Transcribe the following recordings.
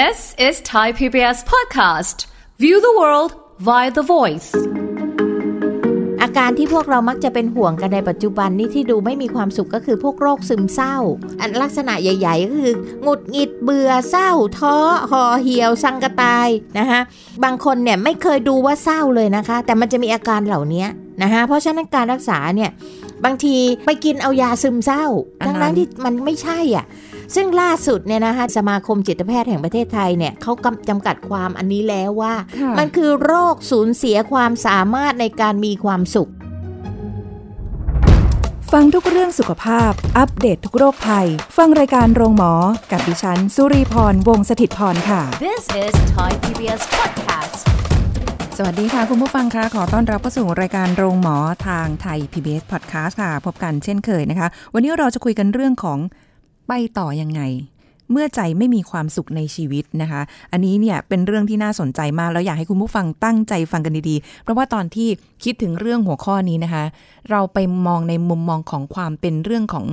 This is Thai PBS podcast. View the world via the voice. อาการที่พวกเรามักจะเป็นห่วงกันในปัจจุบันนี้ที่ดูไม่มีความสุขก็คือพวกโรคซึมเศร้า อันลักษณะใหญ่ๆ ก็คือหงุดหงิดเบื่อเศร้า ท้อห่อเหี่ยว สังกะตายนะคะบางคนเนี่ยไม่เคยดูว่าเศร้าเลยนะคะ แต่มันจะมีอาการเหล่านี้นะคะเพราะฉะนั้นการรักษาเนี่ยบางทีไปกินเอายาซึมเศร้าอันนั้ทั้งนนั้นที่มันไม่ใช่อะ ซึ่งล่าสุดเนี่ยนะคะสมาคมจิตแพทย์แห่งประเทศไทยเนี่ยเขากำจำกัดความอันนี้แล้วว่าค่ะมันคือโรคสูญเสียความสามารถในการมีความสุข ฟังทุกเรื่องสุขภาพ อัปเดตททุกโรคภัย ฟังรายการโรงหมอ กับดิฉัน สุรีพร วงศิตพรค่ะ This is Thai PBS podcast. สวัสดีค่ะ คุณผู้ฟังคะขอต้อนรับเข้าสู่รายการโรงหมอทางไทย PBS Podcast ค่ะ พบกันเช่นเคยนะคะ วันนี้เราจะคุยกันเรื่องของ ไปต่อยังไง เมื่อใจไม่มีความสุขในชีวิตนะคะ อันนี้เนี่ยเป็นเรื่องที่น่าสนใจมากแล้วอยากให้คุณผู้ฟังตั้งใจฟังกันดีๆ เพราะว่าตอนที่คิดถึงเรื่องหัวข้อนี้นะคะ เราไปมองในมุมมองของความเป็นเรื่องของ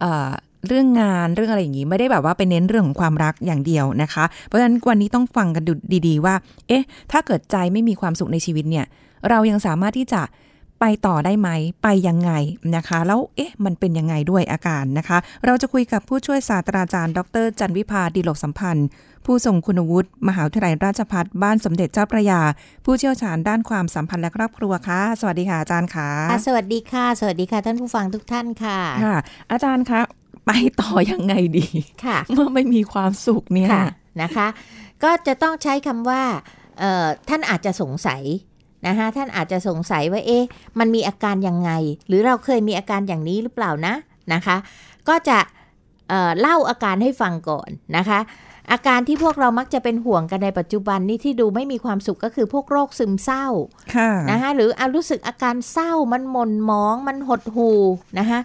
เออเรื่องงานเรื่องอะไรอย่างนี้ไม่ได้แบบว่าไปเน้นเรื่องของความรักอย่างเดียวนะคะ เพราะฉะนั้นวันนี้ต้องฟังกันดูดีๆ ว่า เอ๊ะ ถ้าเกิดใจไม่มีความสุขในชีวิตเนี่ย เรายังสามารถที่จะ ไปต่อได้ไหม ไปยังไงนะคะ แล้วเอ๊ะ มันเป็นยังไงด้วยอาการนะคะ เราจะคุยกับผู้ช่วยศาสตราจารย์ ดร จันวิพาดีโลกสัมพันธ์ ผู้ทรงคุณวุฒิมหาวิทยาลัยราชภัฏบ้านสมเด็จเจ้าพระยา ผู้เชี่ยวชาญด้านความสัมพันธ์และครอบครัวค่ะ สวัสดีค่ะอาจารย์ค่ะอะสวัสดีค่ะ สวัสดีค่ะ ท่านผู้ฟังทุกท่านค่ะ ค่ะ อาจารย์คะ ไปต่อยังไงดี ค่ะ เมื่อไม่มีความสุขเนี่ยค่ะนะคะ ก็จะต้องใช้คำว่าเอ่อท่านอาจจะสงสัย นะคะท่านอาจจะสงสัยว่าเอ๊ะมันมีอาการยังไง หรือเราเคยมีอาการอย่างนี้หรือเปล่านะนะคะ ก็จะเอ่อเล่าอาการให้ฟังก่อนนะคะ อาการที่พวกเรามักจะเป็นห่วงกันในปัจจุบันนี้ที่ดูไม่มีความสุขก็คือพวกโรคซึมเศร้าค่ะนะคะหรืออารู้สึกอาการเศร้ามันหม่นหมองมันหดหู่นะคะ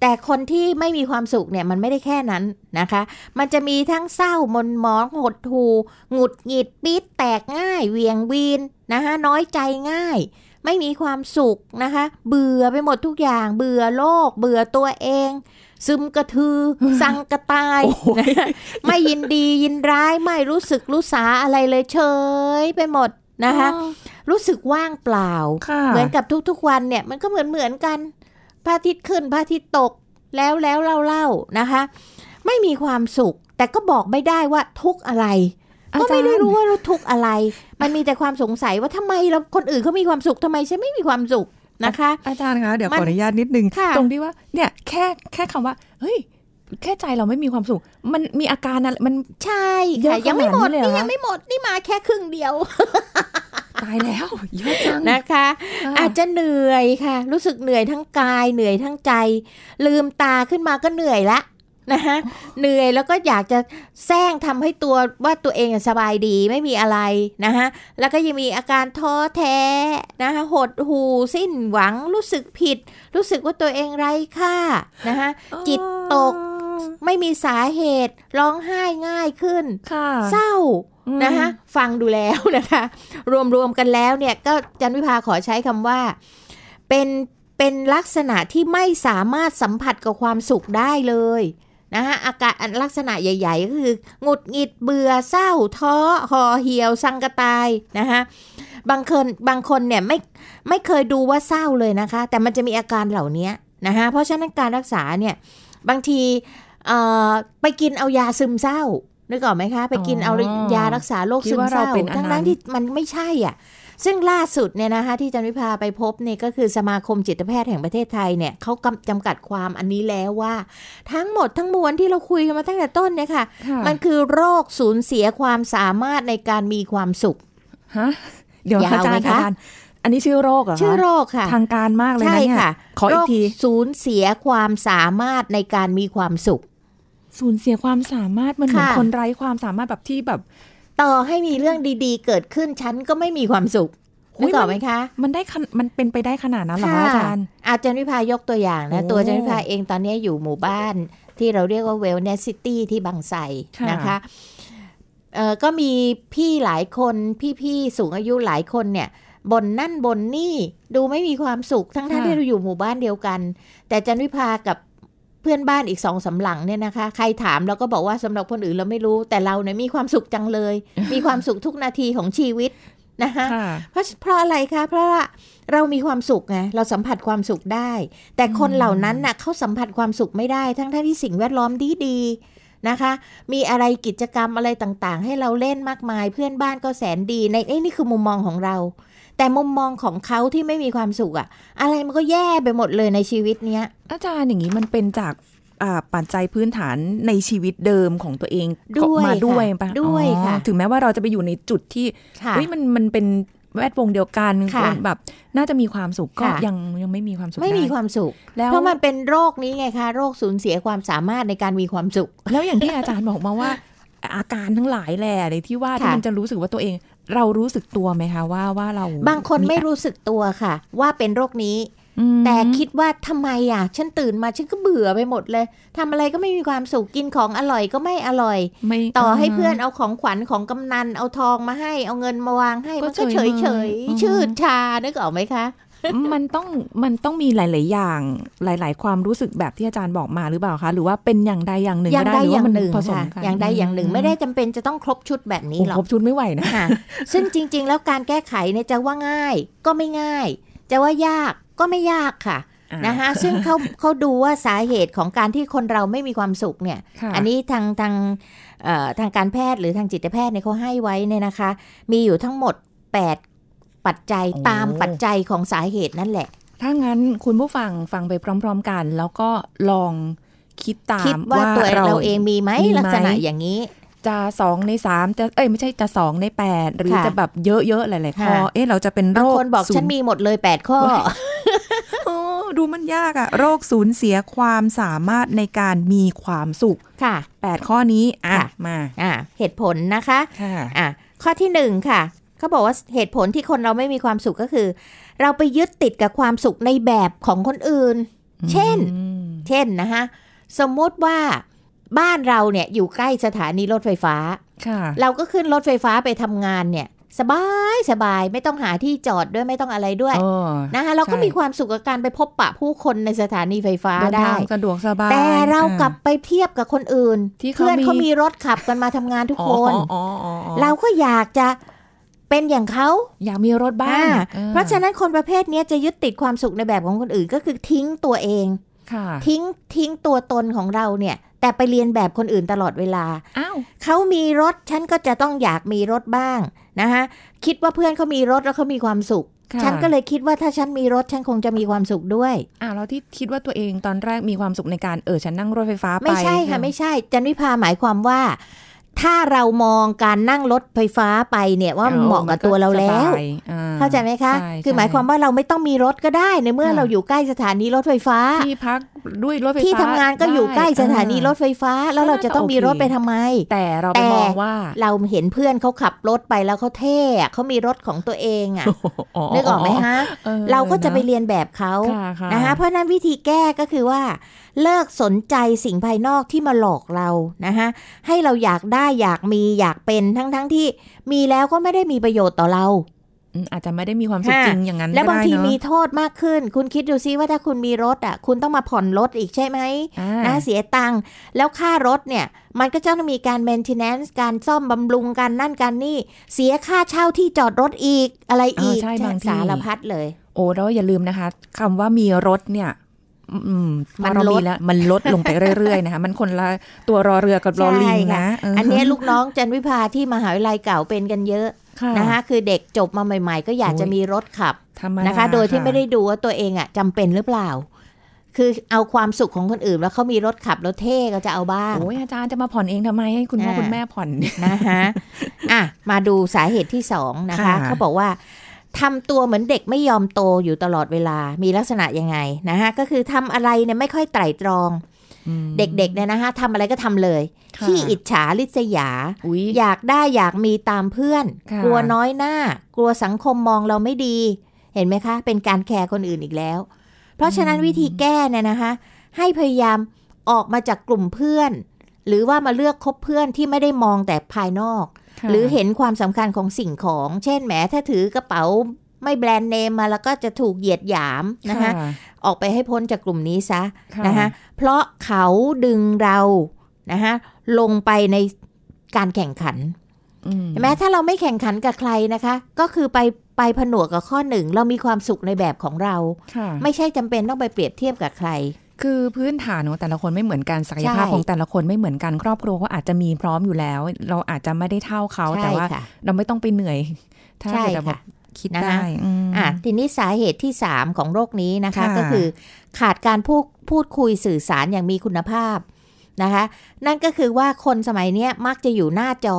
แต่คนที่ไม่มีความสุขเนี่ยมันไม่ได้แค่นั้นนะคะ มันจะมีทั้งเศร้าหมนหมองหดหู่หงุดหงิดปี๊ดแตกง่ายเหวียงวีน นะคะน้อยใจง่าย ไม่มีความสุขนะคะ เบื่อไปหมดทุกอย่าง เบื่อโลก เบื่อตัวเอง ซึมกระทือ สังกระตายโอ้โหนะคะไม่ยินดียินร้ายไม่รู้สึกรู้สาอะไรเลยเฉยไปหมดนะคะรู้สึกว่างเปล่าค่ะเหมือนกับทุกๆวันเนี่ยมันก็เหมือนเหมือนกันพระอาทิตย์ขึ้นพระอาทิตย์ตกแล้วแล้วเล่าเล่าๆนะคะ ไม่มีความสุข แต่ก็บอกไม่ได้ว่าทุกข์อะไรอา ก็จารย์ไม่ได้รู้ว่าเราทุกข์อะไร มันมีแต่ความสงสัยว่าทำไมเราคนอื่นเขามีความสุขทำไมฉันไม่มีความสุขนะคะ อาจารย์คะเดี๋ยวมันขออนุญาตนิดนึงค่ะตรงที่ว่าเนี่ยแค่แค่คำว่า เฮ้ยแค่ใจเราไม่มีความสุข มันมีอาการอะไรมันใช่เยค่ะอะยังไม่หมดขนาดนี้เลยเหรอนี่ยังไม่หมดนี่มาแค่ครึ่งเดียว ตายแล้วเยอะจังนะคะค่ะอาจจะเหนื่อยค่ะ รู้สึกเหนื่อยทั้งกายเหนื่อยทั้งใจ ลืมตาขึ้นมาก็เหนื่อยละ นะคะเหนื่อยแล้วก็อยากจะแซงทำให้ตัวว่าตัวเองสบายดีไม่มีอะไรนะคะแล้วก็ยังมีอาการท้อแท้นะคะหดหูสิ้นหวังรู้สึกผิด รู้สึกว่าตัวเองไร้ค่านะคะจิตตกไม่มีสาเหตุร้องไห้ง่ายขึ้นค่ะเศร้าอืมนะคะฟังดูแล้วนะคะ รวมๆกันแล้วเนี่ยก็จันวิภาขอใช้คำว่า เป็นเป็นลักษณะที่ไม่สามารถสัมผัสกับความสุขได้เลย นะคะอาการอันลักษณะใหญ่ๆ ก็คือหงุดหงิดเบื่อเศร้าท้อห่อเหี่ยวสังกะตายนะคะบางคนบางคนเนี่ยไม่ไม่เคยดูว่าเศร้าเลยนะคะ แต่มันจะมีอาการเหล่านี้นะคะเพราะฉะนั้นการรักษาเนี่ยบางทีเอ่อไปกินเอายาซึมเศร้านึกออกไหมคะ ไปกินเอาอ๋อยารักษาโรคคิดซึมว่าเศร้าเราเป็นอันนั้นทั้งนั้นที่มันไม่ใช่อะ ซึ่งล่าสุดเนี่ยนะคะที่จันวิภาไปพบเนี่ยก็คือสมาคมจิตแพทย์แห่งประเทศไทยเนี่ยเขากำจำกัดความอันนี้แล้วว่า ทั้งหมดทั้งมวลที่เราคุยกันมาตั้งแต่ต้นเนี่ยค่ะค่ะมันคือโรคสูญเสียความสามารถในการมีความสุขฮะเดี๋ยวยาวอาจารย์ไหมคะอาจารย์อันนี้ชื่อโรคเหรอคะชื่อโรคค่ะ ทางการมากเลยใช่นะเนี่ยค่ะขออีกทีโรคสูญเสียความสามารถในการมีความสุข สูญเสียความสามารถมันเหมือนค่ะคนไร้ความสามารถแบบที่แบบ ต่อให้มีเรื่องดีๆ เกิดขึ้นฉันก็ไม่มีความสุขอุ๊นึยกออกไหมคะ มันได้ขนมันเป็นไปได้ขนาดนั้นเหรอคะอาจารย์ อาจารย์วิภายกตัวอย่างนะโอ้ตัวอาจารย์วิภาเองตอนนี้อยู่หมู่บ้านที่เราเรียกว่า Wellness City ที่บางไทรค่ะนะคะเอ่อก็มีพี่หลายคนพี่ๆสูงอายุหลายคนเนี่ยบนนั่นบนนี่ดูไม่มีความสุขทั้งๆที่เราอยู่หมู่บ้านเดียวกัน แต่อาจันวิภากับ เพื่อนบ้านอีกสองสำหลังเนี่ยนะคะ ใครถามเราก็บอกว่าสำหรับคนอื่นเราไม่รู้ แต่เราเนี่ยมีความสุขจังเลย มีความสุขทุกนาทีของชีวิตนะคะค่ะเพราะเพราะอะไรคะเพราะว่าเรามีความสุขไงเราสัมผัสความสุขได้ แต่คนเหล่านั้นน่ะเขาสัมผัสความสุขไม่ได้ ทั้งๆที่สิ่งแวดล้อมดีดีๆนะคะ มีอะไรกิจกรรมอะไรต่างๆ ให้เราเล่นมากมาย เพื่อนบ้านก็แสนดีในเอ้ยนี่คือมุมมองของเรา แต่มุมมองของเขาที่ไม่มีความสุขอะอะไรมันก็แย่ไปหมดเลยในชีวิตเนี้ย อาจารย์อย่างนี้มันเป็นจากอ่าปัจจัยพื้นฐานในชีวิตเดิมของตัวเองด้วยมาด้วยค่ะปะด้วยอ๋อค่ะ ถึงแม้ว่าเราจะไปอยู่ในจุดที่ค่ะเฮ้ยมันมันเป็นแวดวงเดียวกันค่ะคนแบบน่าจะมีความสุขก็ค่ะยังยังไม่มีความสุขไม่มีด้ความสุขแล้วเพราะมันเป็นโรคนี้ไงคะโรคสูญเสียความสามารถในการมีความสุข แล้วอย่างที่อาจารย์บอกมาว่าอาการทั้งหลายแหละในที่ว่าที่ค่ะมันจะรู้สึกว่าตัวเอง เรารู้สึกตัวไหมคะว่าว่าเรา บางคนไม่รู้สึกตัวค่ะ ว่าเป็นโรคนี้อืมแต่คิดว่าทำไมอะ ฉันตื่นมาฉันก็เบื่อไปหมดเลยทำอะไรก็ไม่มีความสุขกินของอร่อยก็ไม่อร่อยไม่ต่อให้าเพื่อนเอาของขวัญของกำนันเอาทองมาให้เอาเงินมาวางให้ก็มันก็เฉเฉยยเฉเมยยอืมชืดชานึกออกไหมคะ มันต้องมันต้องมีหลาย ๆ อย่างหลาย ๆ ความรู้สึกแบบที่อาจารย์บอกมาหรือเปล่าคะ หรือว่าเป็นอย่างใดอย่างหนึ่งอย่างก็ใดได้หรืออว่าย่างมันหนึ่งผสมค่ะกันอย่างใดอย่างหนึ่งไม่ได้จำเป็นจะต้องครบชุดแบบนี้โอ้หรอครกบชุดไม่ไหวนะค่ะซึ่งจริง ๆ แล้วการแก้ไขเนี่ยจะว่าง่ายก็ไม่ง่าย จะว่ายากก็ไม่ยากค่ะอ่านนะคะซึ่งเขาเขาดูว่าสาเหตุของการที่คนเราไม่มีความสุขเนี่ยค่ะอันนี้ทางทางเอ่อทางการแพทย์หรือทางจิตแพทย์เนี่ยเขาให้ไว้เนี่ยนะคะ มีอยู่ทั้งหมด 8 ปัจจัยตามปัจจัยของสาเหตุนั่นแหละ ถ้างั้นคุณผู้ฟังฟังไปพร้อม ๆ กัน แล้วก็ลองคิดตามคิดว่าตัวเราเองมีไหมมีไหมลักษณะอย่างนี้จะสองในสามจะเอ้ยไม่ใช่จะสองในแปดหรือค่ะจะแบบเยอะๆหลายๆข้อค่ะเอ๊ะเราจะเป็นโรบางคคนบอกศูฉันย์มีหมดเลย8ข้อโอ้ดูมันยากอะโรคสูญเสียความสามารถในการมีความสุขค่ะแปดข้อนี้อะค่ะมาอ่าเหตุผลนะคะค่ะอะข้อที่หนึ่งค่ะ เขาบอกว่าเหตุผลที่คนเราไม่มีความสุขก็คือ เราไปยึดติดกับความสุขในแบบของคนอื่น เช่นอืมเช่นนะคะสมมุติว่าบ้านเราเนี่ยอยู่ใกล้สถานีรถไฟฟ้าค่ะเราก็ขึ้นรถไฟฟ้าไปทำงานเนี่ย สบายสบายไม่ต้องหาที่จอดด้วยไม่ต้องอะไรด้วยเออนะคะเราก็ใช่มีความสุขกับการไปพบปะผู้คนในสถานีไฟฟ้าเดินได้ทางสะดวกสบาย แต่เราอ่กลับไปเทียบกับคนอื่น ที่เขาเพื่อนเขามีมีรถขับกันมาทำงานทุกอ๋อคนอ๋ออ๋ออ๋อเราก็อยากจะ เป็นอย่างเขาอยากมีรถบ้างอ่าออเพราะฉะนั้นคนประเภทเนี้ยจะยึดติดความสุขในแบบของคนอื่นก็คือทิ้งตัวเองค่ะทิ้งทิ้งตัวตนของเราเนี่ย แต่ไปเรียนแบบคนอื่นตลอดเวลาอ้าวเขามีรถฉันก็จะต้องอยากมีรถบ้างนะคะคิดว่าเพื่อนเขามีรถแล้วเขามีความสุขค่ะฉันก็เลยคิดว่าถ้าฉันมีรถฉันคงจะมีความสุขด้วยอ้าวแล้วที่คิดว่าตัวเองตอนแรกมีความสุขในการเออฉันนั่งรถไฟฟ้าไปไม่ใช่ค่ะไม่ใช่จันวิพาหมายความว่า ถ้าเรามองการนั่งรถไฟฟ้าไปเนี่ยว่ามันเหมาะกับตัวเราแล้วสบยอ่เข้าใจไหมคะใช่คือหมายความว่าเราไม่ต้องมีรถก็ได้ ในเมื่อค่ะเราอยู่ใกล้สถานีรถไฟฟ้า ที่พักด้วยรถไฟฟ้าที่ทำงานก็อยู่ใกล้สถานีรถไฟฟ้า แล้วเราจะต้องมีรถไปทำไม แต่เราไปแต่มองว่าเราเห็นเพื่อนเขาขับรถไปแล้วเขาเท่อะเขามีรถของตัวเองอะนึกออกไหมฮะออเราก็จะไปนเรียนแบบเขาค่ะค่ะนะคะเพราะฉะนั้นวิธีแก้ก็คือว่า เลิกสนใจสิ่งภายนอกที่มาหลอกเรานะคะให้เราอยากได้อยากมีอยากเป็นทั้งทั้งๆที่มีแล้วก็ไม่ได้มีประโยชน์ต่อเราอืมอาจจะไม่ได้มีความสุขค่ะจริงอย่างนั้นและบางก็ได้ทีเนอะมีโทษมากขึ้น คุณคิดดูซิว่าถ้าคุณมีรถอะ คุณต้องมาผ่อนรถอีกใช่ไหมอ่านะเสียตังค์แล้วค่ารถเนี่ย มันก็จะต้องมีการ maintenance การซ่อมบำรุงการนั่นการนี่ เสียค่าเช่าที่จอดรถอีกอะไรอีกเออใช่บางทีสารพัดเลย โอ้แล้วอย่าลืมนะคะคำว่ามีรถเนี่ยอื มพมัอนเราลดมีแล้วมันลดลงไปเรื่อยๆนะคะมันคนละตัวรอเรือกับรอลิงใช่ค่นะเอันเนี้ยลูกน้องจันวิภาที่มหาวิทยาลัยเก่าเป็นกันเยอะค่ะนะคะคือเด็กจบมาใหม่ ๆ ก็อยากโอ้ยจะมีรถขับธรรมดานะคะ โดยที่ไม่ได้ดูว่าตัวเองอะจำเป็นหรือเปล่าคือเอาความสุขของคนอื่นแล้วเขามีรถขับรถเท่ก็จะเอาบ้างโอ้ยอาจารย์จะมาผ่อนเองทำไมให้คุณพ่ออ่าคุณแม่ผ่อนนะคะอะมาดูสาเหตุที่สองนะคะค่ะเขาบอกว่า ทำตัวเหมือนเด็กไม่ยอมโตอยู่ตลอดเวลา มีลักษณะยังไงนะคะก็คือทำอะไรเนี่ยไม่ค่อยไตร่ตรองอืมเด็กๆเนี่ยนะคะทำอะไรก็ทำเลยค่ะขี้อิจฉาริษยาอุ้ยอยากได้อยากมีตามเพื่อนค่ะกลัวน้อยหน้า กลัวสังคมมองเราไม่ดี เห็นไหมคะ เป็นการแคร์คนอื่นอีกแล้ว เพราะฉะนั้นวิธีแก้เนี่ยนะคะ ให้พยายามออกมาจากกลุ่มเพื่อน หรือว่ามาเลือกคบเพื่อนที่ไม่ได้มองแต่ภายนอกค่ะ หรือเห็นความสำคัญของสิ่งของ เช่นแหมถ้าถือกระเป๋าไม่แบรนด์เนมมาแล้วก็จะถูกเหยียดหยามนะคะออกไปให้พ้นจากกลุ่มนี้ซะค่ะนะคะเพราะเขาดึงเรานะคะลงไปในการแข่งขันอืมเห็นไหมถ้าเราไม่แข่งขันกับใครนะคะ ก็คือไปไปผนวกกับข้อหนึ่ง เรามีความสุขในแบบของเราค่ะไม่ใช่จำเป็นต้องไปเปรียบเทียบกับใคร คือพื้นฐานของแต่ละคนไม่เหมือนกันศักยภาพใช่ของแต่ละคนไม่เหมือนกันครอบครัวก็อาจจะมีพร้อมอยู่แล้ว เราอาจจะไม่ได้เท่าเขาใช่แต่ว่าค่ะเราไม่ต้องไปเหนื่อย ถ้าใช่เกิดแบบค่ะคิดนะคะได้อืมอะทีนี้สาเหตุที่ 3 ของโรคนี้นะคะค่ะก็คือขาดการพูดพูดคุยสื่อสารอย่างมีคุณภาพนะคะ นั่นก็คือว่าคนสมัยเนี้ยมักจะอยู่หน้าจอ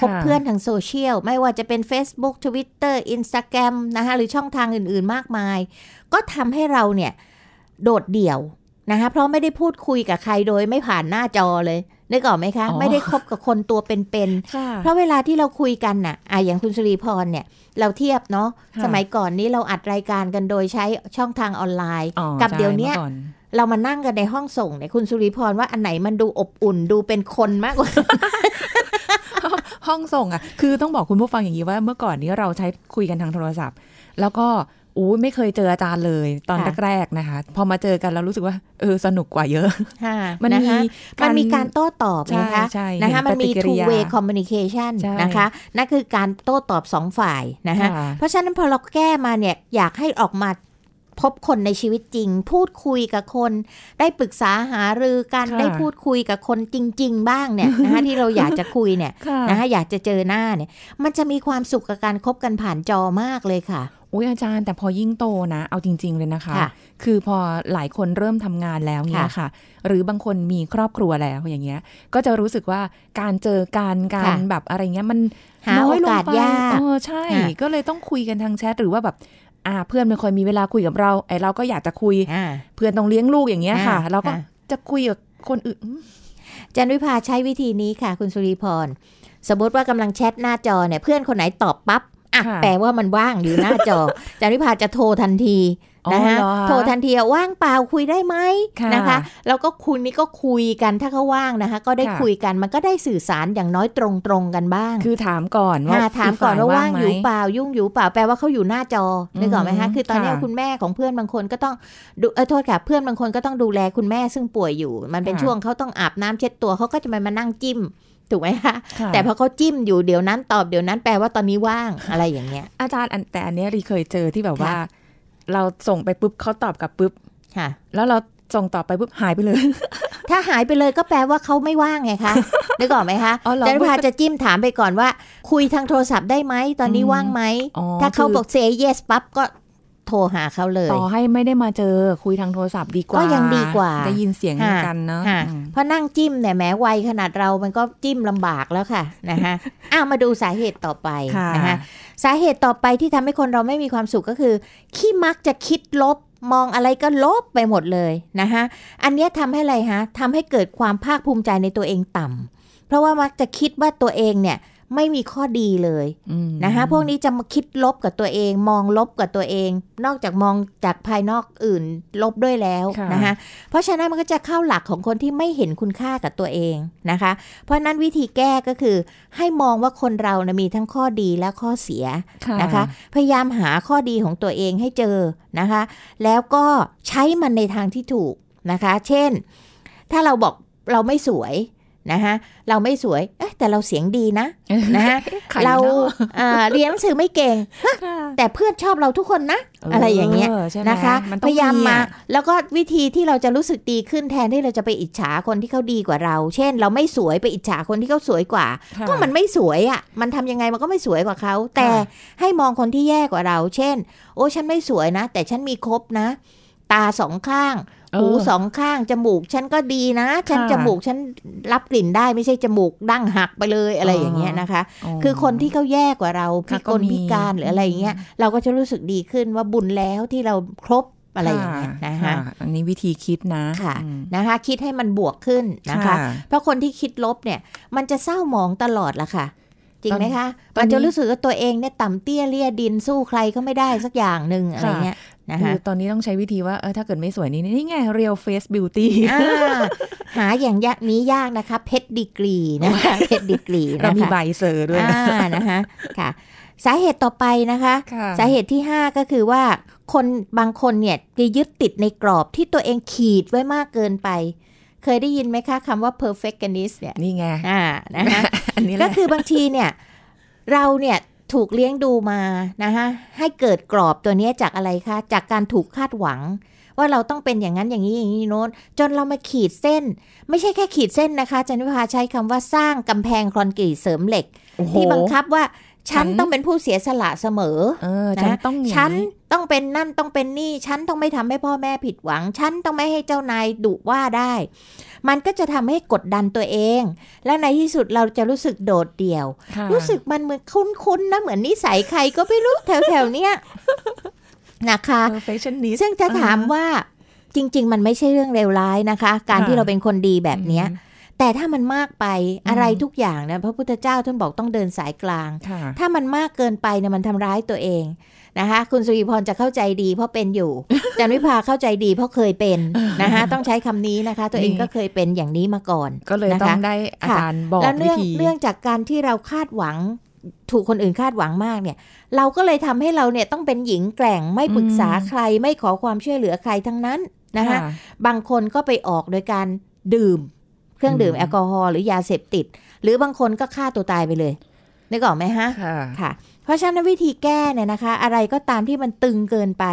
คบเพื่อนทางโซเชียล ไม่ว่าจะเป็น Facebook Twitter Instagram นะคะหรือช่องทางอื่นๆมากมาย ก็ทำให้เราเนี่ย โดดเดี่ยว นะคะเพราะไม่ได้พูดคุยกับใครโดยไม่ผ่านหน้าจอเลยนึกออกไหมคะอ๋อไม่ได้คบกับคนตัวเป็นๆค่ะเพราะเวลาที่เราคุยกันน่ะอะอย่างคุณสุรีพรเนี่ย เราเทียบเนาะค่ะสมัยก่อนนี้เราอัดรายการกันโดยใช้ช่องทางออนไลน์อ๋อกับใช่เดี๋ยวเนี้ยมื่อก่อนเรามานั่งกันในห้องส่งเนี่ยคุณสุริพรว่าอันไหนมันดูอบอุ่นดูเป็นคนมากกว่าห้องส่งอะ คือต้องบอกคุณผู้ฟังอย่างนี้ว่าเมื่อก่อนนี้เราใช้คุยกันทางโทรศัพท์ แล้วก็ อู้ไม่เคยเจออาจารย์เลยตอนค่ะแรกๆนะคะ พอมาเจอกันเรารู้สึกว่าเออสนุกกว่าเยอะ มันมีนะคะมันมีการโต้ตอบใช่นะคะใช่นะคะเห็นมันมีปฏิกิริ two ยา way communication ใช่นะคะนั่นคือการโต้ตอบสองฝ่ายนะคะค่ะเพราะฉะนั้นพอเราแก้มาเนี่ยอยากให้ออกมา พบคนในชีวิตจริง พูดคุยกับคน ได้ปรึกษาหารือกันค่ะได้พูดคุยกับคนจริง ๆ บ้างเนี่ยนะคะที่เราอยากจะคุยเนี่ยค่ะนะคะอยากจะเจอหน้าเนี่ยมันจะมีความสุขกับการคบกันผ่านจอมากเลยค่ะอุ้ยอาจารย์แต่พอยิ่งโตนะ เอาจริง ๆ เลยนะคะค่ะคือพอหลายคนเริ่มทำงานแล้วเนี่ยค่ะ หรือบางคนมีครอบครัวแล้วอย่างเงี้ย ก็จะรู้สึกว่าการเจอกันการค่ะแบบอะไรเงี้ยมันหาน้โออยลงกาสไปยากเออใช่ค่ะก็เลยต้องคุยกันทางแชทหรือว่าแบบ อ่าเพื่อนไม่ค่อยมีเวลาคุยกับเรา ไอเราก็อยากจะคุยอ่าเพื่อนต้องเลี้ยงลูกอย่างเงี้ยค่ะอ่าเราก็ค่ะจะคุยกับคนอื่นจันวิภาใช้วิธีนี้ค่ะ คุณสุริพร สมมติว่ากำลังแชทหน้าจอเนี่ย เพื่อนคนไหนตอบปั๊บอะค่ะแปลว่ามันว่างอยู่หน้าจอจันวิภาจะโทรทันทีอ๋อ นะคะเหรอคะโทรทันทีอะว่างเปล่าคุยได้ไหมค่ะนะคะ แล้วก็คุณนี่ก็คุยกันถ้าเขาว่างนะคะ ก็ได้ค่ะคุยกันมันก็ได้สื่อสารอย่างน้อยตรงๆกันบ้าง คือถามก่อนว่าอ่าถามก่อนว่าว่างอยู่ไหมเปล่ายุ่งอยู่เปล่าแปลว่าเขาอยู่หน้าจอนึกออกไหมคะอืมคือตอนเนี้ยค่ะคุณแม่ของเพื่อนบางคนก็ต้องดูเออโทษค่ะเพื่อนบางคนก็ต้องดูแลคุณแม่ซึ่งป่วยอยู่ มันเป็นค่ะช่วงเขาต้องอาบน้ำเช็ดตัวเขาก็จะมามานั่งจิ้มถูกไหมคะค่ะแต่พอเขาจิ้มอยู่เดี๋ยวนั้นตอบเดี๋ยวนั้นแปลว่าตอนนี้ว่างอะไรอย่างเงี้ย อาจารย์อันแต่อันเนี้ยรีเคยเจอที่แบบว่าค่ะ เราส่งไปปุ๊บเขาตอบกลับปุ๊บค่ะ แล้วเราส่งต่อไปปุ๊บหายไปเลย ถ้าหายไปเลยก็แปลว่าเขาไม่ว่างไงคะนึกออกไหมคะอ๋อเหรอจันพาจะจิ้มถามไปก่อนว่า คุยทางโทรศัพท์ได้ไหมตอนนี้อืมว่างไหมอ๋อถ้าเขาคือบอก say yes ปั๊บก็ โทรหาเขาเลย ต่อให้ไม่ได้มาเจอคุยทางโทรศัพท์ดีกว่าก็ยังดีกว่าได้ยินเสียงค่ะกันเนาะค่ะอืมเพราะนั่งจิ้มเนี่ยแม้วัยขนาดเรามันก็จิ้มลำบากแล้วค่ะนะคะอ้าวมาดูสาเหตุต่อไปค่ะนะคะสาเหตุต่อไปที่ทำให้คนเราไม่มีความสุขก็คือขี้มักจะคิดลบมองอะไรก็ลบไปหมดเลยนะคะอันเนี้ยทำให้อะไรฮะทำให้เกิดความภาคภูมิใจในตัวเองต่ำเพราะว่ามักจะคิดว่าตัวเองเนี่ย ไม่มีข้อดีเลยอืมนะคะพวกนี้จะมาคิดลบกับตัวเอง มองลบกับตัวเอง นอกจากมองจากภายนอกอื่นลบด้วยแล้วค่ะนะคะเพราะฉะนั้นมันก็จะเข้าหลักของคนที่ไม่เห็นคุณค่ากับตัวเองนะคะ เพราะฉะนั้นวิธีแก้ก็คือ ให้มองว่าคนเรานะมีทั้งข้อดีและข้อเสียค่ะนะคะ พยายามหาข้อดีของตัวเองให้เจอนะคะ แล้วก็ใช้มันในทางที่ถูกนะคะ เช่น ถ้าเราบอกเราไม่สวย นะคะเราไม่สวยเอ๊ะแต่เราเสียงดีนะนะคะใครเราเนอะอ่าเรียนหนังสือไม่เก่ง แต่เพื่อนชอบเราทุกคนนะ อะไรอย่างเงี้ยใช่ไหมนะคะมันต้พองยายามมาอะแล้วก็วิธีที่เราจะรู้สึกดีขึ้นแทนที่เราจะไปอิจฉาคนที่เขาดีกว่าเรา เช่น เราไม่สวยไปอิจฉาคนที่เขาสวยกว่าค่ะก็มันไม่สวยอะ มันทำยังไงมันก็ไม่สวยกว่าเขา แต่ให้มองคนที่แย่กว่าเรา เช่น โอ้ฉันไม่สวยนะ แต่ฉันมีครบนะ ตาสองข้างเออ หูสองข้างจมูกฉันก็ดีนะ ฉันค่ะจมูกฉันรับกลิ่นได้ไม่ใช่จมูกดั้งหักไปเลยอะไรอย่างเงี้ยนะคะ คือคนที่เขาแย่กว่าเราพิค่ะกก็ลมีพิการหรืออะไรอย่างเงี้ยเราก็จะรู้สึกดีขึ้นว่าบุญแล้วที่เราครบอะไรอย่างเงี้ยนะคะอันนี้วิธีคิดนะค่ะอืมนะคะ คิดให้มันบวกขึ้นนะคะ เพราะคนที่คิดลบเนี่ยมันจะเศร้าหมองตลอดละค่ะจริงไหมคะตอนนี้มันจะรู้สึกว่าตัวเองเนี่ยต่ำเตี้ยเลี่ยดินสู้ใครก็ไม่ได้สักอย่างหนึ่งอะไรเงี้ย นะคืคะอตอนนี้ต้องใช้วิธีว่าเออถ้าเกิดไม่สวยนี่นี่ไง real face beauty อ่าหาอย่างยากนี้ยากนะคะเพชรดีกรีนะคะเพชรดีกรีนะคะเรามีใบเซอร์ด้วยอ่านะคะค่ะ สาเหตุต่อไปนะคะค่ะสาเหตุที่ 5 ก็คือว่าคนบางคนเนี่ยจะยึดติดในกรอบที่ตัวเองขีดไว้มากเกินไปเคยได้ยินไหมคะคำว่า perfectionist เนี่ยนี่ไงอ่านะคะอันนี้แหก็ละคือบางทีเนี่ย เราเนี่ย ถูกเลี้ยงดูมานะคะให้เกิดกรอบตัวเนี้ยจากอะไรคะ จากการถูกคาดหวัง ว่าเราต้องเป็นอย่างนั้นอย่างนี้อย่างนี้โน้นจนเรามาขีดเส้น ไม่ใช่แค่ขีดเส้นนะคะจันวิภาใช้คำว่าสร้างกำแพงคอนกรีตเสริมเหล็กโอ้โหที่บังคับว่า ฉันฉันต้องเป็นผู้เสียสละเสมอเออฉันนะต้องอย่างฉันนี้ต้องเป็นนั่นต้องเป็นนี่ ฉันต้องไม่ทำให้พ่อแม่ผิดหวัง ฉันต้องไม่ให้เจ้านายดุว่าได้ มันก็จะทำให้กดดันตัวเอง และในที่สุดเราจะรู้สึกโดดเดี่ยวค่ะรู้สึกมันเหมือนคุ้นๆนะเหมือนนิสัยใครก็ไม่รู้แถวๆเนี้ยนะคะ perfectionist ซึ่งจะถามว่าจริง ๆ มันไม่ใช่เรื่องเลวร้ายนะคะ การค่ะที่เราเป็นคนดีแบบเนี้ยอืม แต่ถ้ามันมากไปอืมอะไรทุกอย่างนะพระพุทธเจ้าท่านบอกต้องเดินสายกลางค่ะถ้ามันมากเกินไปเนี่ยมันทำร้ายตัวเองนะคะคุณสุริพรจะเข้าใจดีเพราะเป็นอยู่จันวิภาเข้าใจดีเพราะเคยเป็นนะคะต้องใช้คำนี้นะคะ ตัวเองนี่ก็เคยเป็นอย่างนี้มาก่อน ก็เลยนะคะต้องได้อาจารย์บอกแล้ววิเนื่องธีเนื่องจากการที่เราคาดหวังถูกคนอื่นคาดหวังมากเนี่ย เราก็เลยทำให้เราเนี่ยต้องเป็นหญิงแกร่งไม่ปรึกษาอืมใครไม่ขอความช่วยเหลือใครทั้งนั้นนะคะค่ะบางคนก็ไปออกโดยการดื่ม เครื่องดื่มอืมแอลกอฮอล์หรือยาเสพติด หรือบางคนก็ฆ่าตัวตายไปเลยนึกออกไหมฮะค่ะค่ะ เพราะฉะนั้นวิธีแก้เนี่ยนะคะ อะไรก็ตามที่มันตึงเกินไป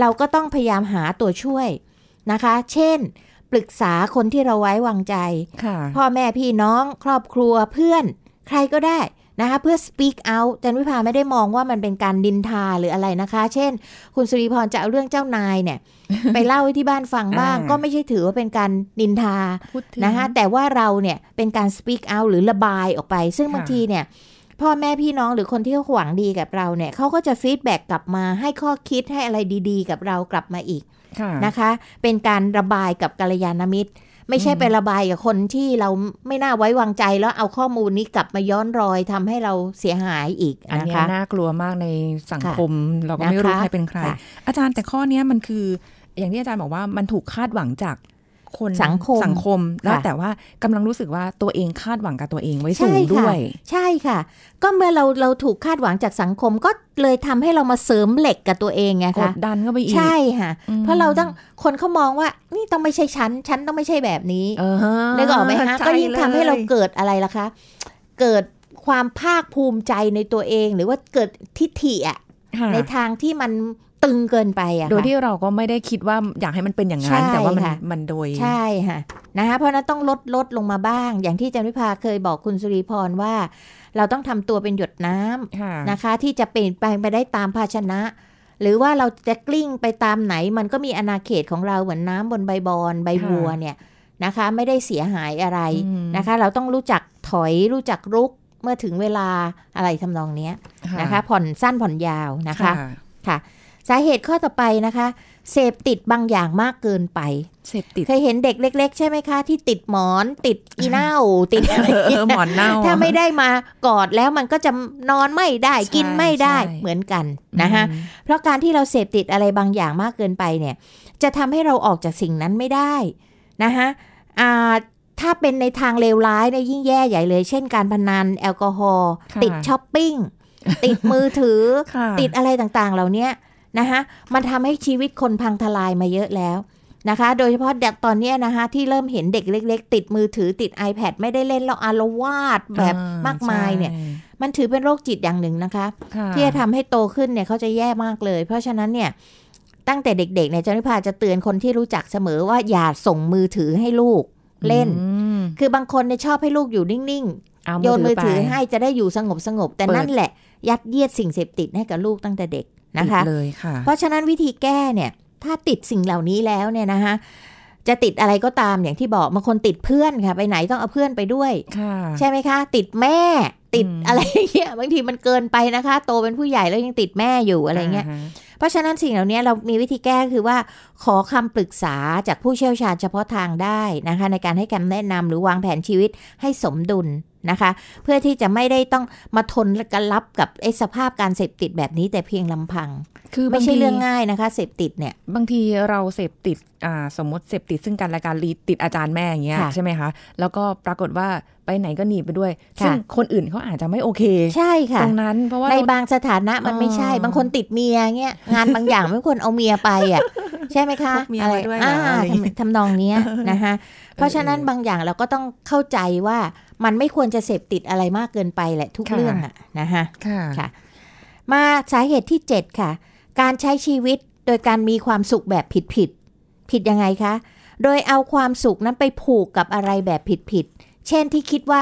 เราก็ต้องพยายามหาตัวช่วยนะคะ เช่น ปรึกษาคนที่เราไว้วางใจค่ะพ่อแม่พี่น้องครอบครัวเพื่อน ใครก็ได้ นะคะเพื่อ speak out จันวิภาไม่ได้มองว่ามันเป็นการนินทาหรืออะไรนะคะ เช่น คุณสุริพรจะเอาเรื่องเจ้านายเนี่ย ไปเล่าให้ที่บ้านฟังบ้างอ่าก็ไม่ใช่ถือว่าเป็นการนินทาพูดถึงนะคะแต่ว่าเราเนี่ยเป็นการ speak out หรือระบายออกไป ซึ่งค่ะบางทีเนี่ยพ่อแม่พี่น้องหรือคนที่เขาหวังดีกับเราเนี่ยเขาก็จะ feedback กลับมาให้ข้อคิดให้อะไรดีๆ กับเรากลับมาอีกค่ะนะคะ เป็นการระบายกับกัลยาณมิตร ไม่ใช่อืมไประบายกับคนที่เราไม่น่าไว้วางใจแล้วเอาข้อมูลนี้กลับมาย้อนรอยทำให้เราเสียหายอีกอันนะเนี้ยคะน่ากลัวมากในสังค่ะคมเราก็ไม่รู้นะคะใครเป็นใครค่ะอาจารย์แต่ข้อเนี้ยมันคือ อย่างที่อาจารย์บอกว่ามันถูกคาดหวังจาก คนสังคมสังคม แล้วค่ะแต่ว่ากำลังรู้สึกว่าตัวเองคาดหวังกับตัวเองไว้ใช่สูงค่ะด้วย ใช่ค่ะ ก็เมื่อเราเราถูกคาดหวังจากสังคมก็เลยทำให้เรามาเสริมเหล็กกับตัวเองไงกคะดดันเข้าไปอีกใช่ค่ะอืมเพราะเราต้องคนเขามองว่า นี่ต้องไม่ใช่ฉันฉันต้องไม่ใช่แบบนี้เออนึกออกไหมคะใช่ก็ยิ่งทำให้เราลยเกิดอะไรล่ะคะ เกิดความภาคภูมิใจในตัวเองหรือว่าเกิดทิฐิอะค่ะในทางที่มัน ตึงเกินไปอะโดยค่ะที่เราก็ไม่ได้คิดว่าอยากให้มันเป็นอย่างนั้นใช่แต่ว่ามันค่ะมันโดย ใช่ค่ะนะคะเพราะฉะนั้นต้องลดลดลงมาบ้าง อย่างที่จันวิภาเคยบอกคุณสุริพรว่า เราต้องทำตัวเป็นหยดน้ำค่ะนะคะ ที่จะเปลี่ยนแปลงไปได้ตามภาชนะ หรือว่าเราจะกลิ้งไปตามไหน มันก็มีอาณาเขตของเราเหมือนน้ำบนใบบอนใบบัวเนี่ยนะคะ ไม่ได้เสียหายอะไรอืมนะคะ เราต้องรู้จักถอยรู้จักรุกเมื่อถึงเวลาอะไรทำนองเนี้ยนะคะ ผ่อนสั้นผ่อนยาวนะคะค่ะ สาเหตุข้อต่อไปนะคะ เสพติดบางอย่างมากเกินไป เสพติดเคยเห็นเด็กเล็ก ๆ ใช่ไหมคะ ที่ติดหมอนติดอีเน่า ติดอะไรเอเงี้อยหมอนเน่า ถ้าไม่ได้มากอดแล้วมันก็จะนอนไม่ได้ใช่กินไม่ได้ใช่เหมือนกันนะคะอืมเพราะการที่เราเสพติดอะไรบางอย่างมากเกินไปเนี่ย จะทำให้เราออกจากสิ่งนั้นไม่ได้นะคะอ่าถ้าเป็นในทางเลวร้ายเนี่ยยิ่งแย่ใหญ่เลย เช่นการพนันแอลกอฮอล์ค่ะติดช้อปปิ้งติดมือถือค่ะติดอะไรต่างๆ เหล่านี้ นะคะมันทำให้ชีวิตคนพังทลายมาเยอะแล้วนะคะ โดยเฉพาะเด็กตอนเนี้ยนะคะที่เริ่มเห็นเด็กเล็ก ๆ ติดมือถือติด iPad ไม่ได้เล่นแล้วอารวาสแบบอ่มากมายเนี่ยใช่มันถือเป็นโรคจิตอย่างหนึ่งนะคะค่ะที่จะทำให้โตขึ้นเนี่ยเขาจะแย่มากเลย เพราะฉะนั้นเนี่ยตั้งแต่เด็กๆเนี่ยจันวิภาจะเตือนคนที่รู้จักเสมอว่าอย่าส่งมือถือให้ลูกเล่นอืมคือบางคนเนี่ยชอบให้ลูกอยู่นิ่งเอาๆโยนมือถือไปให้จะได้อยู่สงบสงบๆแต่เปิดนั่นแหละ ยัดเยียดสิ่งเสพติดให้กับลูกตั้งแต่เด็ก นะคะติดเลยค่ะ เพราะฉะนั้นวิธีแก้เนี่ย ถ้าติดสิ่งเหล่านี้แล้วเนี่ยนะคะจะติดอะไรก็ตามอย่างที่บอกบางคนติดเพื่อนค่ะ ไปไหนต้องเอาเพื่อนไปด้วยค่ะใช่ไหมคะ ติดแม่ติดอืมอะไรอย่างเงี้ยบางทีมันเกินไปนะคะ โตเป็นผู้ใหญ่แล้วยังติดแม่อยู่อะไรเงี้ยาฮะเพราะฉะนั้นสิ่งเหล่านี้เรามีวิธีแก้คือว่า ขอคำปรึกษาจากผู้เชี่ยวชาญเฉพาะทางได้นะคะ ในการให้คำแนะนำหรือวางแผนชีวิตให้สมดุล นะคะ เพื่อที่จะไม่ได้ต้องมาทนและกันรับกับไอ้สภาพการเสพติดแบบนี้แต่เพียงลำพัง คือไม่บางใช่ทีเรื่องง่ายนะคะ เสพติดเนี่ย บางทีเราเสพติดอ่าสมมติเสพติดซึ่งกันและการรีติดอาจารย์แม่อย่างเงี้ยค่ะใช่ไหมคะแล้วก็ปรากฏว่าไปไหนก็หนีไปด้วยค่ะซึ่งคนอื่นเขาอาจจะไม่โอเค ใช่ค่ะ ตรงนั้นเพราะว่าในเราบางสถานะมันไม่ใช่อ๋อบางคนติดเมียเงี้ยงานบางอย่างไม่ควรเอาเมียไปอะใช่ไหมคะพกเมียอะไรมาด้วยเหรออ่าอะไรอย่างเงี้ยทำทำนองเนี้ยนะคะเพราะฉะนั้นบางอย่างเราก็ต้องเข้าใจว่ามันไม่ควรจะเสพติดอะไรมากเกินไปแหละทุกค่ะเรื่องอะนะคะค่ะค่ะมาสาเหตุที่ 7 ค่ะ การใช้ชีวิตโดยการมีความสุขแบบผิด ผิดๆผิดยังไงคะ โดยเอาความสุขนั้นไปผูกกับอะไรแบบผิดผิดๆเช่นที่คิดว่า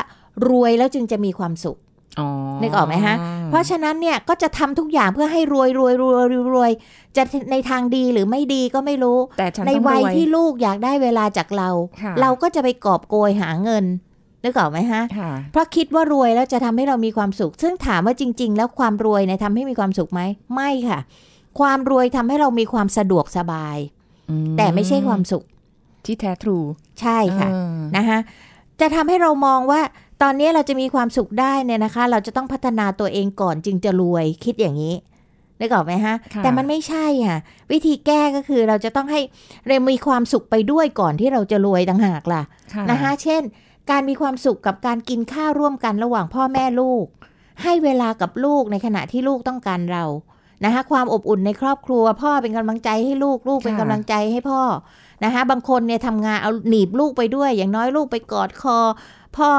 รวยแล้วจึงจะมีความสุขอ๋อนึกออกไหมฮะ เพราะฉะนั้นเนี่ยก็จะทำทุกอย่างเพื่อให้รวยรวยรวยรวยรวยจะในทางดีหรือไม่ดีก็ไม่รู้ แต่ฉันในต้องวัยรวยที่ลูกอยากได้เวลาจากเราค่ะเราก็จะไปกอบโกยหาเงินนึกออกไหมฮะค่ะเพราะคิดว่ารวยแล้วจะทำให้เรามีความสุข ซึ่งถามว่าจริง ๆ แล้วความรวยเนี่ยทำให้มีความสุขไหม ไม่ค่ะ ความรวยทำให้เรามีความสะดวกสบายอื แต่ไม่ใช่ความสุข ที่แท้ทรู ใช่ค่ะเออนะคะจะทำให้เรามองว่าตอนนี้เราจะมีความสุขได้เนี่ยนะคะ เราจะต้องพัฒนาตัวเองก่อนจึงจะรวยคิดอย่างนี้นึกออกไหมฮะค่ะแต่มันไม่ใช่ค่ะ วิธีแก้ก็คือเราจะต้องให้เรามีความสุขไปด้วยก่อนที่เราจะรวยต่างหากล่ะค่ะนะคะเช่น การมีความสุขกับการกินข้าวร่วมกันระหว่างพ่อแม่ลูก ให้เวลากับลูกในขณะที่ลูกต้องการเรา นะคะความอบอุ่นในครอบครัว พ่อเป็นกำลังใจให้ลูกลูกเป็นกำลังใจให้พ่อนะคะบางคนเนี่ยทำงานเอาหนีบลูกไปด้วย อย่างน้อยลูกไปกอดคอ พ่อ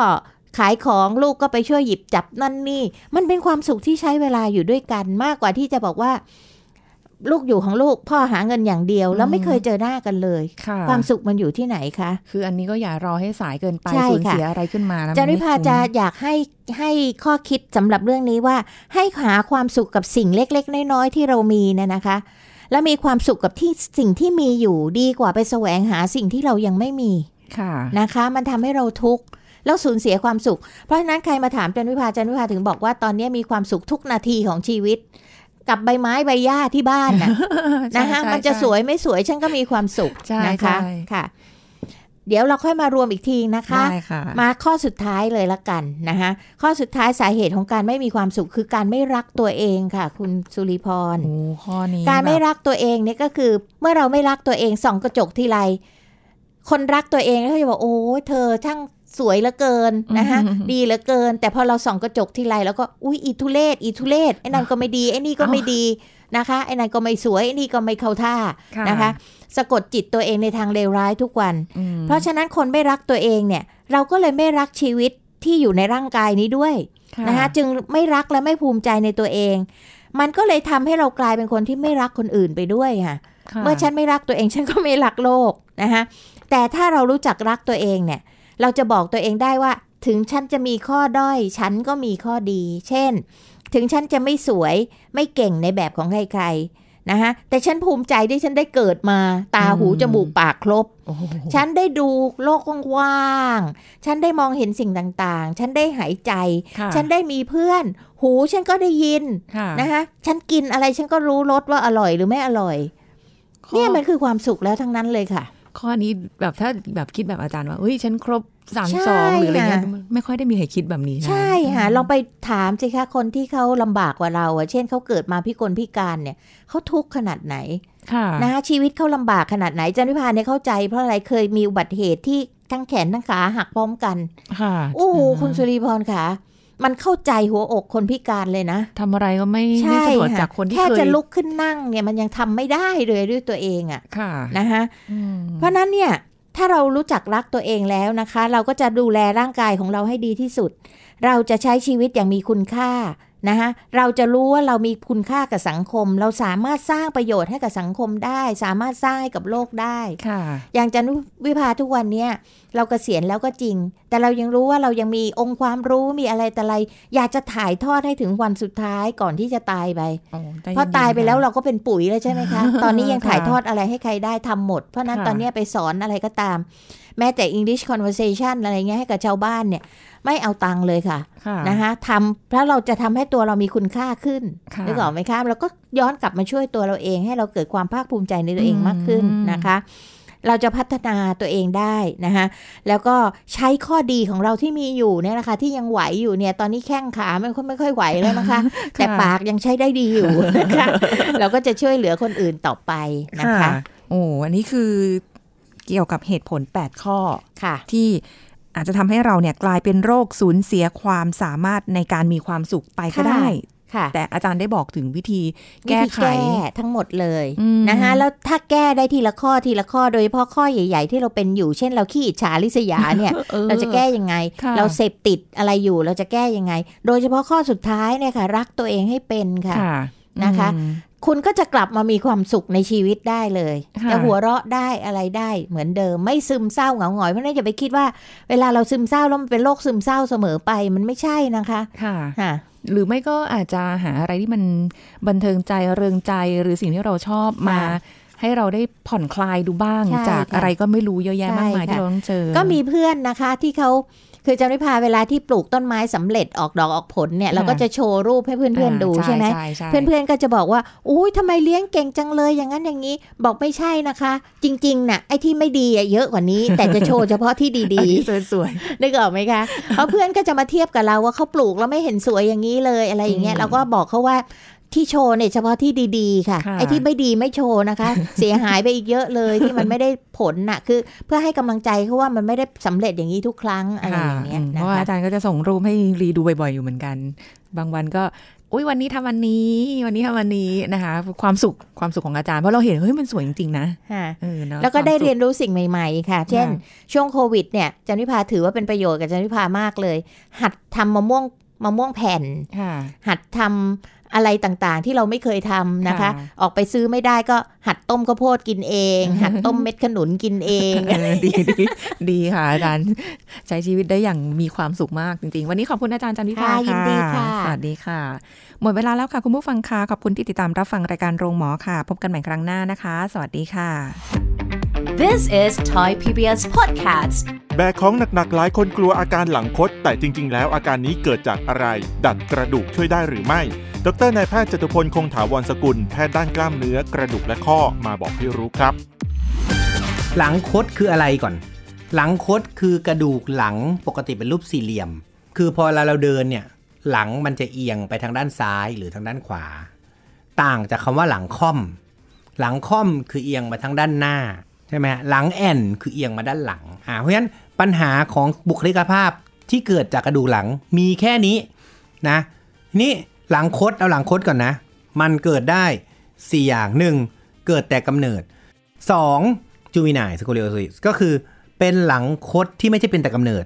ขายของลูกก็ไปช่วยหยิบจับนั่นนี่ มันเป็นความสุขที่ใช้เวลาอยู่ด้วยกันมากกว่าที่จะบอกว่า ลูกอยู่ของลูกพ่อหาเงินอย่างเดียว แล้วไม่เคยเจอหน้ากันเลยค่ะความสุขมันอยู่ที่ไหนคะ คืออันนี้ก็อย่ารอให้สายเกินไปใช่สูญค่ะเสียอะไรขึ้นมาแล้วจามันริไม่พาคุ้มจะอยากให้ให้ข้อคิดสำหรับเรื่องนี้ว่า ให้หาความสุขกับสิ่งเล็ก ๆ น้อยๆที่เรามีเนี่ยนะคะ แล้วมีความสุขกับที่สิ่งที่มีอยู่ดีกว่าไปแสวงหาสิ่งที่เรายังไม่มีค่ะนะคะ มันทำให้เราทุกข์แล้วสูญเสียความสุข เพราะฉะนั้นใครมาถามจันวิพาจันวิพาถึงบอกว่าตอนนี้มีความสุขทุกนาทีของชีวิต กับใบไม้ใบหญ้าที่บ้านน่ะนะคะใช่มันจะใช่สวยไม่สวยฉันก็มีความสุขใช่นะคะใช่ค่ะ เดี๋ยวเราค่อยมารวมอีกทีนะคะได้ค่ะมาข้อสุดท้ายเลยละกันนะคะข้อสุดท้ายสาเหตุของการไม่มีความสุขคือการไม่รักตัวเองค่ะ คุณสุริพรโอ้ข้อนี้การไม่แบบรักตัวเองเนี่ยก็คือ เมื่อเราไม่รักตัวเองส่องกระจกทีไรคนรักตัวเองก็จะบอกโอ้ยเธอช่าง สวยเหลือเกินนะคะดีเหลือเกิน แต่พอเราส่องกระจกทีไรแล้วก็อุ้ยอีทุเลศอีทุเลศไอ้นั่นก็ไม่ดีไอ้นี่ก็ไม่ดีนะคะไอ้นั่นก็ไม่สวยไอ้นี่ก็ไม่เข้าท่าค่ะนะคะ สะกดจิตตัวเองในทางเลวร้ายทุกวันอืมเพราะฉะนั้นคนไม่รักตัวเองเนี่ย เราก็เลยไม่รักชีวิตที่อยู่ในร่างกายนี้ด้วยนะคะจึงไม่รักและไม่ภูมิใจในตัวเอง มันก็เลยทำให้เรากลายเป็นคนที่ไม่รักคนอื่นไปด้วยค่ะค่ะเมื่อฉันไม่รักตัวเองฉันก็ไม่รักโลกนะคะแต่ถ้าเรารู้จักรักตัวเองเนี่ย เราจะบอกตัวเองได้ว่า ถึงฉันจะมีข้อด้อย ฉันก็มีข้อดี เช่น ถึงฉันจะไม่สวยไม่เก่งในแบบของใครๆนะคะแต่ฉันภูมิใจที่ฉันได้เกิดมา ตาหูจมูกปากครบโอ้โหฉันได้ดูโลกกว้างๆฉันได้มองเห็นสิ่งต่างๆ ฉันได้หายใจค่ะฉันได้มีเพื่อน หูฉันก็ได้ยินค่ะนะคะฉันกินอะไรฉันก็รู้รสว่าอร่อยหรือไม่อร่อยข้อเนี่ยมันคือความสุขแล้วทั้งนั้นเลยค่ะ ข้อนี้แบบถ้าแบบคิดแบบอาจารย์ว่าเฮ้ยฉันครบสามใช่สองหรืออะไรเงี้ยค่ะไม่ค่อยได้มีใครคิดแบบนี้นะใช่ค่ะลองไปถามสิคะคนที่เขาลำบากกว่าเราอะเช่นเขาเกิดมาพิกลพิการเนี่ยเขาทุกข์ขนาดไหนค่ะนะคะชีวิตเขาลำบากขนาดไหนจันวิพาเนี่ยเข้าใจเพราะอะไรเคยมีอุบัติเหตุที่ทั้งแขนทั้งขาหักพร้อมกัน ค่ะ โอ้โหคุณสุริพรค่ะ มันเข้าใจหัวอกคนพิการเลยนะทำอะไรก็ไม่ใช่ไม่สะดวกค่ะจากคนที่แค่เคยจะลุกขึ้นนั่งเนี่ยมันยังทำไม่ได้เลยด้วยตัวเองอะค่ะนะคะอืมเพราะนั้นเนี่ยถ้าเรารู้จักรักตัวเองแล้วนะคะ เราก็จะดูแลร่างกายของเราให้ดีที่สุด เราจะใช้ชีวิตอย่างมีคุณค่า นะคะเราจะรู้ว่าเรามีคุณค่ากับสังคม เราสามารถสร้างประโยชน์ให้กับสังคมได้ สามารถสร้างให้กับโลกได้ค่ะ อย่างจันวิภาทุกวันเนี้ยเราเกษียณแล้วก็จริง แต่เรายังรู้ว่าเรายังมีองค์ความรู้มีอะไรแต่อะไร อยากจะถ่ายทอดให้ถึงวันสุดท้ายก่อนที่จะตายไปโอ้ใจเพราะเย็นๆตายไปแล้วค่ะเราก็เป็นปุ๋ยแล้วใช่ไหมคะ ตอนนี้ยังถ่ายทอดอะไรให้ใครได้ทำหมด เพราะนั้นค่ะตอนเนี้ยไปสอนอะไรก็ตาม แม้แต่ English conversation อะไรเงี้ยให้กับชาวบ้านเนี่ย ไม่เอาตังค์เลยค่ะค่ะนะคะทำเพราะเราจะทำให้ตัวเรามีคุณค่าขึ้นค่ะนึกออกไหมคะแล้วก็ย้อนกลับมาช่วยตัวเราเอง ให้เราเกิดความภาคภูมิใจในตัวเองมากขึ้นอืมนะคะ เราจะพัฒนาตัวเองได้นะคะแล้วก็ใช้ข้อดีของเราที่มีอยู่เนี่ยนะคะ ที่ยังไหวอยู่เนี่ยตอนนี้แข้งขาไม่ค่อยไม่ค่อยไหวแล้วนะคะ แต่ปากยังใช้ได้ดีอยู่นะคะเราก็จะช่วยเหลือคนอื่นต่อไปนะคะโอ้อันนี้คือเกี่ยวกับเหตุผล 8 ข้อค่ะที่ อาจจะทำให้เราเนี่ยกลายเป็นโรคสูญเสียความสามารถในการมีความสุขไปก็ค่ะได้ค่ะแต่อาจารย์ได้บอกถึงวิธีแก้วิธีไขแก้ทั้งหมดเลยอืมนะคะแล้วถ้าแก้ได้ทีละข้อทีละข้อโดยเฉพาะข้อใหญ่ ๆ ที่เราเป็นอยู่ เช่นเราขี้อิจฉาริษยาเนี่ยออเราจะแก้ยังไงค่ะเราเสพติดอะไรอยู่เราจะแก้ยังไง โดยเฉพาะข้อสุดท้ายเนี่ยค่ะ รักตัวเองให้เป็นค่ะค่ะนะคะอืมคุณก็จะกลับมามีความสุขในชีวิตได้เลยค่ะจะหัวเราะได้อะไรได้เหมือนเดิม ไม่ซึมเศร้าเหงาหงอยเพราะฉะนั้นอย่าไปคิดว่า เวลาเราซึมเศร้าแล้วมันเป็นโรคซึมเศร้าเสมอไปมันไม่ใช่นะคะค่ะค่ะหรือไม่ก็อาจจะหาอะไรที่มันบันเทิงใจเริงใจหรือสิ่งที่เราชอบมาค่ะให้เราได้ผ่อนคลายดูบ้างใช่จากค่ะอะไรก็ไม่รู้เยอะแยะมากมายใช่ค่ะที่เราต้องเจอ ก็มีเพื่อนนะคะที่เขา คือจำได้พาเวลาที่ปลูกต้นไม้สำเร็จออกดอกออกผลเนี่ยค่ะเราก็จะโชว์รูปให้เพื่อนๆดูใช่ไหมใช่ใช่เพื่อนๆก็จะบอกว่าอุ้ยทำไมเลี้ยงเก่งจังเลยอย่างนั้นอย่างนี้บอกไม่ใช่นะคะ จริงๆน่ะไอ้ที่ไม่ดีอะเยอะกว่านี้ แต่จะโชว์เฉพาะที่ดีดีสวยๆนึกออกไหมคะเพราะเพื่อนก็จะมาเทียบกับเราว่าเขาปลูกแล้วไม่เห็นสวยอย่างนี้เลยอะไรอย่างเงี้ยอืมเราก็บอกเขาว่า ที่โชว์เนี่ยเฉพาะที่ดีๆค่ะค่ะ ไอ้ที่ไม่ดีไม่โชว์นะคะ เสียหายไปอีกเยอะเลยที่มันไม่ได้ผลน่ะ คือเพื่อให้กำลังใจเขาว่ามันไม่ได้สำเร็จอย่างนี้ทุกครั้งอะไรค่ะอย่างเงี้ยอืมเพนะราะว่าคะอาจารย์ก็จะส่งรูปให้รีดูบ่อยๆอยู่เหมือนกัน บางวันก็อุ้ยวันนี้ทำวันนี้ วันนี้ทำวันนี้นะคะ ความสุขความสุขของอาจารย์เพราะเราเห็นเฮ้ยมันสวยจริงๆนะค่ะเออเนอะแล้วก็ได้ควาเรียมนรู้สิ่งใหม่ ๆ ค่ะ เช่นค่ะช่วงโควิดเนี่ยจันวิพาถือว่าเป็นประโยชน์กับจันวิพามากเลย หัดทำมะม่วงมะม่วงแผ่นสุขค่ะหัดทำ อะไรต่างๆ ที่เราไม่เคยทำนะคะค่ะออกไปซื้อไม่ได้ก็หัดต้มข้าวโพดกินเอง หัดต้มเม็ดขนุนกินเองเออดีดีดีค่ะอาจารย์ใช้ชีวิตได้อย่างมีความสุขมากจริงๆ วันนี้ขอบคุณอาจารย์จันทิพาค่ะยินดีค่ะ สวัสดีค่ะ หมดเวลาแล้วค่ะคุณผู้ฟังค่ะขอบคุณที่ติดตามรับฟังรายการโรงหมอค่ะ พบกันใหม่ครั้งหน้านะคะ สวัสดีค่ะ This is Thai PBS Podcast. แบกของหนักๆ หลายคนกลัวอาการหลังคดแต่จริง ๆ แล้วอาการนี้เกิดจากอะไร ดัดกระดูกช่วยได้หรือไม่ ดรนายแพทย์จตุพลคงถาวรสกุล แพทย์ด้านกล้ามเนื้อกระดูกและข้อมาบอกให้รู้ครับ หลังคดคืออะไรก่อน หลังคดคือกระดูกหลังปกติเป็นรูปสี่เหลี่ยม คือพอเวลาเราเดินเนี่ยหลังมันจะเอียงไปทางด้านซ้ายหรือทางด้านขวา ต่างจากคำว่าหลังค่อม หลังค่อมคือเอียงมาทางด้านหน้าใช่ไหมหลังแอนคือเอียงมาด้านหลังอ่าเพราะฉะนั้นปัญหาของบุคลิกภาพที่เกิดจากกระดูกหลังมีแค่นี้นะนี่ หลังคดเอาหลังคดก่อนนะ มันเกิดได้ 4 อย่างหนึ่งเกิดแต่กำเนิด 2. จูวินายสโคเลโอซิสก็คือเป็นหลังคดที่ไม่ใช่เป็นแต่กำเนิด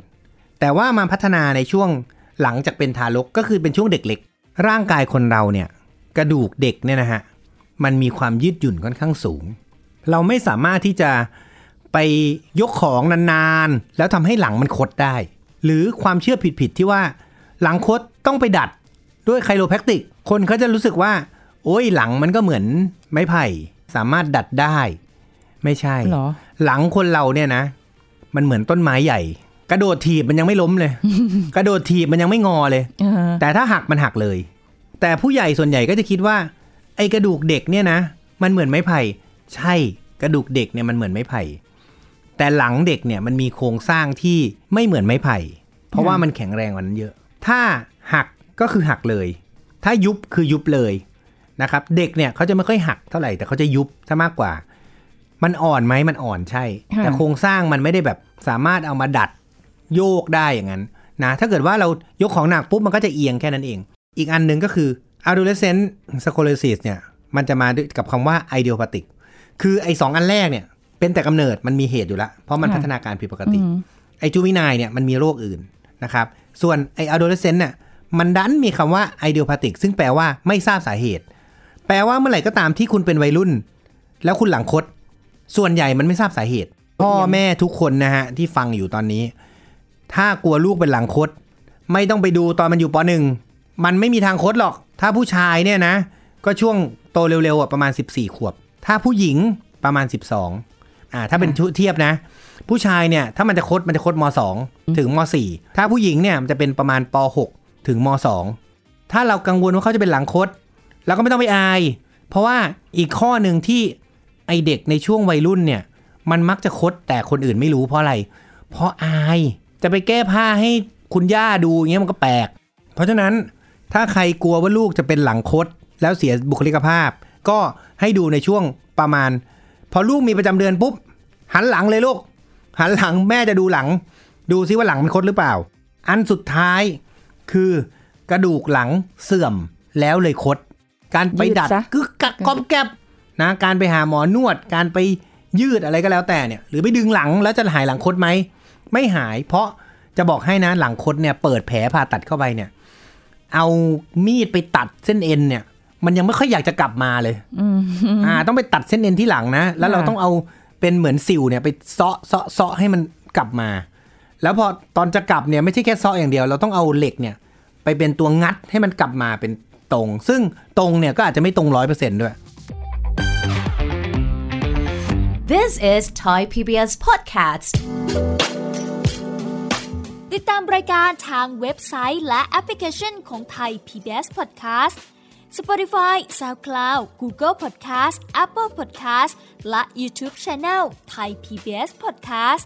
แต่ว่ามาพัฒนาในช่วงหลังจากเป็นทารกก็คือเป็นช่วงเด็กเล็ก ร่างกายคนเราเนี่ยกระดูกเด็กเนี่ยนะฮะมันมีความยืดหยุ่นค่อนข้างสูง เราไม่สามารถที่จะไปยกของนานๆ แล้วทำให้หลังมันคดได้ หรือความเชื่อผิดๆที่ว่าหลังคดต้องไปดัด ด้วยไคโรแพคติก คนเขาจะรู้สึกว่า โอ้ยหลังมันก็เหมือนไม้ไผ่ สามารถดัดได้ ไม่ใช่เหรอหลังคนเราเนี่ยนะ มันเหมือนต้นไม้ใหญ่ กระโดดถีบมันยังไม่ล้มเลย กระโดดถีบมันยังไม่งอเลยเออแต่ถ้าหักมันหักเลย แต่ผู้ใหญ่ส่วนใหญ่ก็จะคิดว่า ไอ้กระดูกเด็กเนี่ยนะ มันเหมือนไม้ไผ่ ใช่กระดูกเด็กเนี่ยมันเหมือนไม้ไผ่ แต่หลังเด็กเนี่ยมันมีโครงสร้างที่ไม่เหมือนไม้ไผ่ เพราะว่ามันแข็งแรงกว่านั้นเยอะ ถ้าหัก ก็คือหักเลย ถ้ายุบคือยุบเลยนะครับเด็กเนี่ยเขาจะไม่ค่อยหักเท่าไหร่แต่เขาจะยุบซะมากกว่า มันอ่อนไหมมันอ่อนใช่ค่ะแต่โครงสร้างมันไม่ได้แบบสามารถเอามาดัดโยกได้อย่างนั้นนะถ้าเกิดว่าเรายกของหนักปุ๊บมันก็จะเอียงแค่นั้นเอง อีกอันหนึ่งก็คือ adolescent scoliosis เนี่ยมันจะมาด้วยกับคำว่า idiopathic คือไอ้สองอันแรกเนี่ย เป็นแต่กำเนิดมันมีเหตุอยู่แล้ว เพราะมันค่ะพัฒนาการผิดปกติอืมไอ้จูวินายเนี่ยมันมีโรคอื่นนะครับ ส่วนไอ้ adolescent เนี่ย มันดันมีคำว่า idiopathic ซึ่งแปลว่าไม่ทราบสาเหตุ แปลว่าเมื่อไหร่ก็ตามที่คุณเป็นวัยรุ่น แล้วคุณหลังคด ส่วนใหญ่มันไม่ทราบสาเหตุ พ่อแม่ทุกคนนะฮะ ที่ฟังอยู่ตอนนี้ ถ้ากลัวลูกเป็นหลังคด ไม่ต้องไปดูตอนมันอยู่ปหนึ่งมันไม่มีทางคดหรอก ถ้าผู้ชายเนี่ยนะ ก็ช่วงโตเร็วๆอะประมาณ 14 ขวบ ถ้าผู้หญิงประมาณ 12อ่าถ้าเป็นเทียบนะ ผู้ชายเนี่ยถ้ามันจะคดมันจะคดม 2 ถึงม 4 ถ้าผู้หญิงเนี่ยมันจะเป็นประมาณป 6 ถึงม 2 ถ้าเรากังวลว่าเขาจะเป็นหลังคดเราก็ไม่ต้องไปอาย เพราะว่าอีกข้อหนึ่งที่ไอเด็กในช่วงวัยรุ่นเนี่ย มันมักจะคดแต่คนอื่นไม่รู้เพราะอะไร เพราะอายจะไปแก้ผ้าให้คุณย่าดูอย่างเงี้ยมันก็แปลก เพราะฉะนั้นถ้าใครกลัวว่าลูกจะเป็นหลังคดแล้วเสียบุคลิกภาพ ก็ให้ดูในช่วงประมาณ พอลูกมีประจำเดือนปุ๊บ หันหลังเลยลูก หันหลังแม่จะดูหลัง ดูซิว่าหลังมันคดหรือเปล่า อันสุดท้าย คือกระดูกหลังเสื่อมแล้วเลยคด การไปดัดยืดซะกึกกักกอมแกบนะการไปหาหมอนวด การไปยืดอะไรก็แล้วแต่เนี่ย หรือไปดึงหลังแล้วจะหายหลังคดไหมไม่หายเพราะจะบอกให้นะหลังคดเนี่ยเปิดแผลผ่าตัดเข้าไปเนี่ย เอามีดไปตัดเส้นเอ็นเนี่ย มันยังไม่ค่อยอยากจะกลับมาเลยอ่า ต้องไปตัดเส้นเอ็นที่หลังนะ แล้วเราค่ะต้องเอาเป็นเหมือนสิวเนี่ยไปเซาะเซาะเซาะให้มันกลับมา แล้วพอตอนจะกลับเนี่ยไม่ใช่แค่ซาะอย่างเดียว เราต้องเอาเหล็กเนี่ย ไปเป็นตัวงัดให้มันกลับมาเป็นตรง ซึ่งตรงเนี่ยก็อาจจะไม่ตรงร้อยเปอร์เซ็นต์ด้วย This is Thai PBS Podcast ติดตามรายการทางเว็บไซต์และแอปพลิเคชันของไทย PBS Podcast Spotify SoundCloud Google Podcast Apple Podcast และ YouTube Channel Thai PBS Podcast